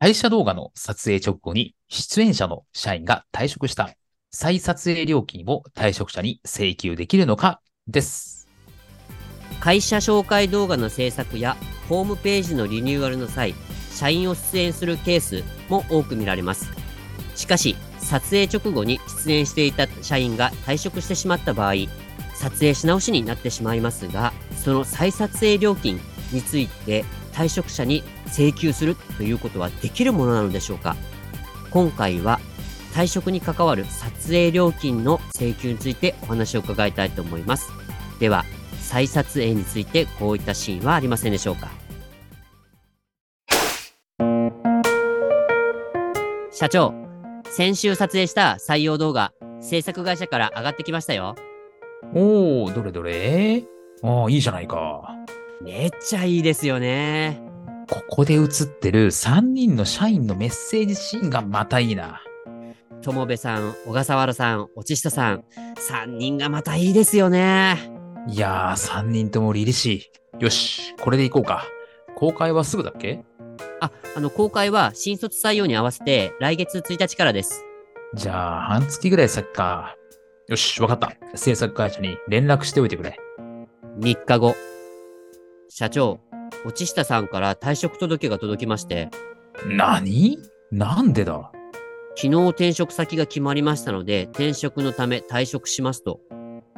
配車動画の撮影直後に出演者の社員が退職した。再撮影料金を退職者に請求できるのかです。会社紹介動画の制作やホームページのリニューアルの際社員を出演するケースも多く見られます。しかし撮影直後に出演していた社員が退職してしまった場合撮影し直しになってしまいますがその再撮影料金について退職者に請求するということはできるものなのでしょうか？今回は退職に関わる撮影料金の請求についてお話を伺いたいと思います。では再撮影についてこういったシーンはありませんでしょうか？社長先週撮影した採用動画制作会社から上がってきましたよ。おー、どれどれ？ああ、いいじゃないか。めっちゃいいですよねここで映ってる3人の社員のメッセージシーンがまたいいな。友部さん小笠原さん落下さん3人がまたいいですよねいやー、3人とも凛々しい。よし、これでいこうか。公開はすぐだっけ？ああの公開は新卒採用に合わせて来月1日からですじゃあ、半月ぐらい先か。よし、わかった。制作会社に連絡しておいてくれ。3日後社長落下さんから退職届が届きまして何？なんでだ？昨日転職先が決まりましたので転職のため退職しますと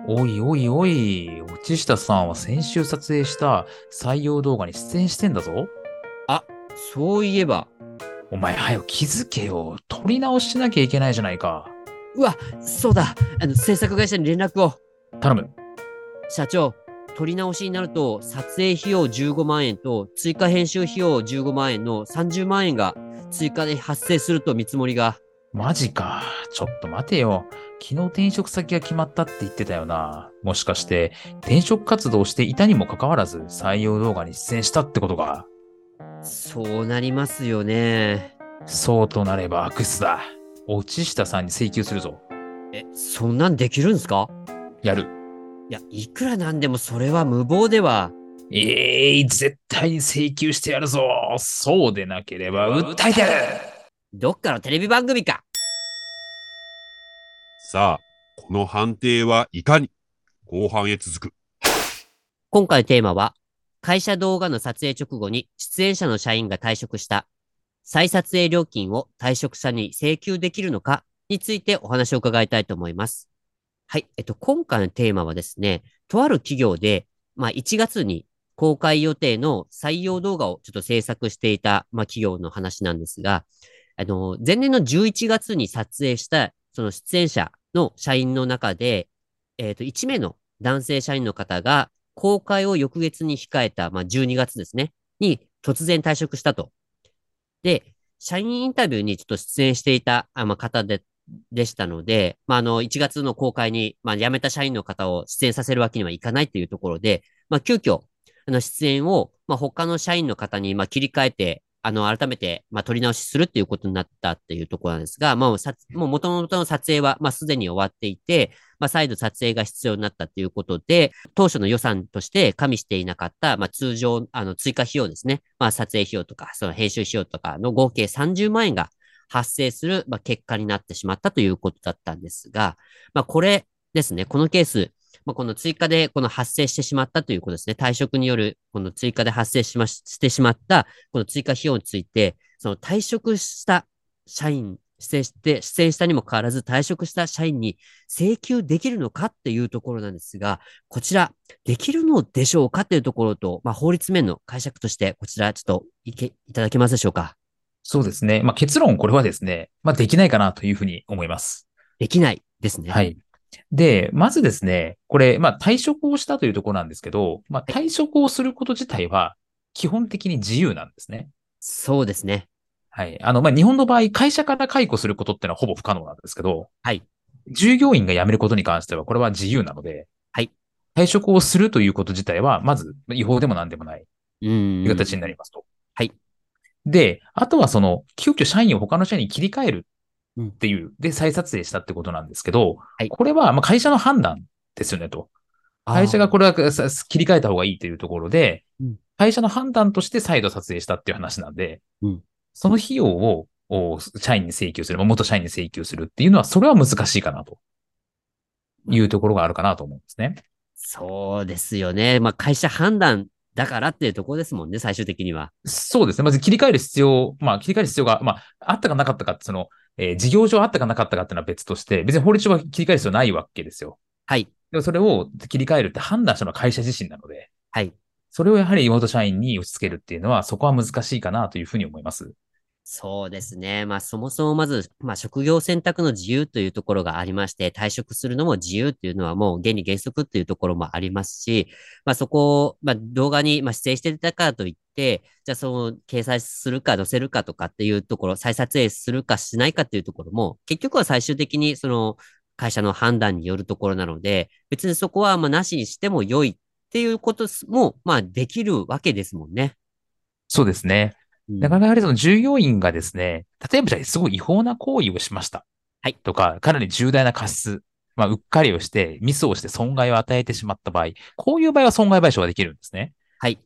おいおいおい、落下さんは先週撮影した採用動画に出演してんだぞ。そういえばお前、はよ気づけよ。撮り直ししなきゃいけないじゃないか。うわそうだあの制作会社に連絡を頼む。社長撮り直しになると撮影費用15万円と追加編集費用15万円の30万円が追加で発生すると見積もりがマジか。ちょっと待てよ。昨日転職先が決まったって言ってたよな。もしかして、転職活動をしていたにもかかわらず、採用動画に出演したってことか。そうなりますよねそうとなれば悪質だ。落下さんに請求するぞ。えそんなんできるんですか？やる。いやいくらなんでもそれは無謀ではええ絶対に請求してやるぞ。そうでなければ訴えてやる。どっかのテレビ番組かさあ、この判定はいかに？後半へ続く。今回のテーマは、会社動画の撮影直後に出演者の社員が退職した、再撮影料金を退職者に請求できるのかについてお話を伺いたいと思います。はい。えっと、今回のテーマはですね、とある企業で、まあ、1月に公開予定の採用動画をちょっと制作していた、まあ、企業の話なんですが、あの、前年の11月に撮影した、その出演者の社員の中で、えっと、1名の男性社員の方が、公開を翌月に控えた、まあ、12月ですね、に突然退職したと。で、社員インタビューにちょっと出演していたあ、まあ、方で、でしたので、まあ、あの、1月の公開に、まあ、辞めた社員の方を出演させるわけにはいかないというところで、まあ、急遽、あの、出演を、まあ、他の社員の方に、まあ、切り替えて、あの、改めて、まあ、撮り直しするっていうことになったっていうところなんですが、まあ、さもう元々の撮影は、まあ、すでに終わっていて、まあ、再度撮影が必要になったということで、当初の予算として加味していなかった、まあ、通常、あの、追加費用ですね。まあ、撮影費用とか、その編集費用とかの合計30万円が発生する、まあ、結果になってしまったということだったんですが、まあ、これですね、このケース、まあ、この追加でこの発生してしまったということですね。退職によるこの追加で発生しまし、してしまったこの追加費用について、その退職した社員、出演して、出演したにもかかわらず退職した社員に請求できるのかっていうところなんですが、こちら、できるのでしょうかっていうところと、まあ、法律面の解釈として、こちらちょっといけ、いただけますでしょうか？そうですね。まあ、結論これはですね、まあ、できないかなというふうに思います。できないですね。。はいい。で、まずですね、これ、まあ、退職をしたというところなんですけど、まあ、退職をすること自体は基本的に自由なんですね。そうですね。はい。あの、まあ、日本の場合、会社から解雇することってのはほぼ不可能なんですけど、はい。従業員が辞めることに関しては、これは自由なので、はい。退職をするということ自体は、まず違法でも何でもない。という形になりますと。はい。で、あとはその、急遽社員を他の社員に切り替えるうん。っていう、で、再撮影したってことなんですけど、はい。これはまあ会社の判断ですよねと。会社がこれはさ切り替えた方がいいというところで、うん。会社の判断として再度撮影したっていう話なんで、うん。その費用をお社員に請求する、まあ元社員に請求するっていうのは、それは難しいかなと。いうところがあるかなと思うんですね。そうですよね。まあ、会社判断だからっていうところですもんね、最終的には。そうですね。まず切り替える必要、まあ切り替える必要が、まああったかなかったかって、その、えー事業上あったかなかったかっていうのは別として、別に法律上は切り替える必要ないわけですよ。はい。でもそれを切り替えるって判断したのは会社自身なので、はい。それをやはり妹社員に押し付けるっていうのは、そこは難しいかなというふうに思います。そうですね。まあ、そもそもまず、まあ、職業選択の自由というところがありまして、退職するのも自由っていうのはもう原理原則っていうところもありますし、まあ、そこを、まあ、動画に、まあ、出演してたからといって、じゃあ、その、掲載するか載せるかとかっていうところ、再撮影するかしないかっていうところも、結局は最終的に、その、会社の判断によるところなので、別にそこは、まあ、なしにしても良いっていうことも、まあ、できるわけですもんね。そうですね。うんなかなかやはりその従業員がですね、例えばじゃあすごい違法な行為をしました。はいとか、かなり重大な過失、まあ、うっかりをして、ミスをして損害を与えてしまった場合、こういう場合は損害賠償ができるんですね。はい。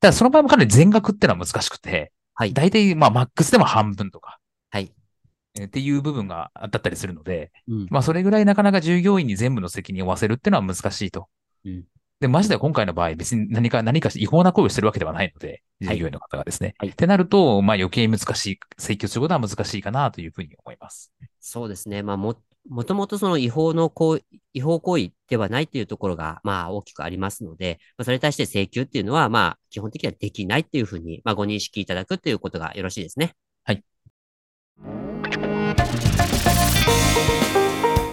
ただその場合もかなり全額ってのは難しくて、はい。大体まあマックスでも半分とか、はい。えーっていう部分がだったりするので、うん。まあそれぐらいなかなか従業員に全部の責任を負わせるっていうのは難しいと。うんで、マジで今回の場合別に何か、何か違法な行為をしてるわけではないので、はい従業員の方がですね。はいってなると、まあ余計難しい、請求することは難しいかなというふうに思います。そうですね。まあ、も、もともとその違法の行為、違法行為ではないっていうところが、まあ、大きくありますので、まあ、それに対して請求っていうのは、まあ、基本的にはできないっていうふうに、まあ、ご認識いただくっていうことがよろしいですね。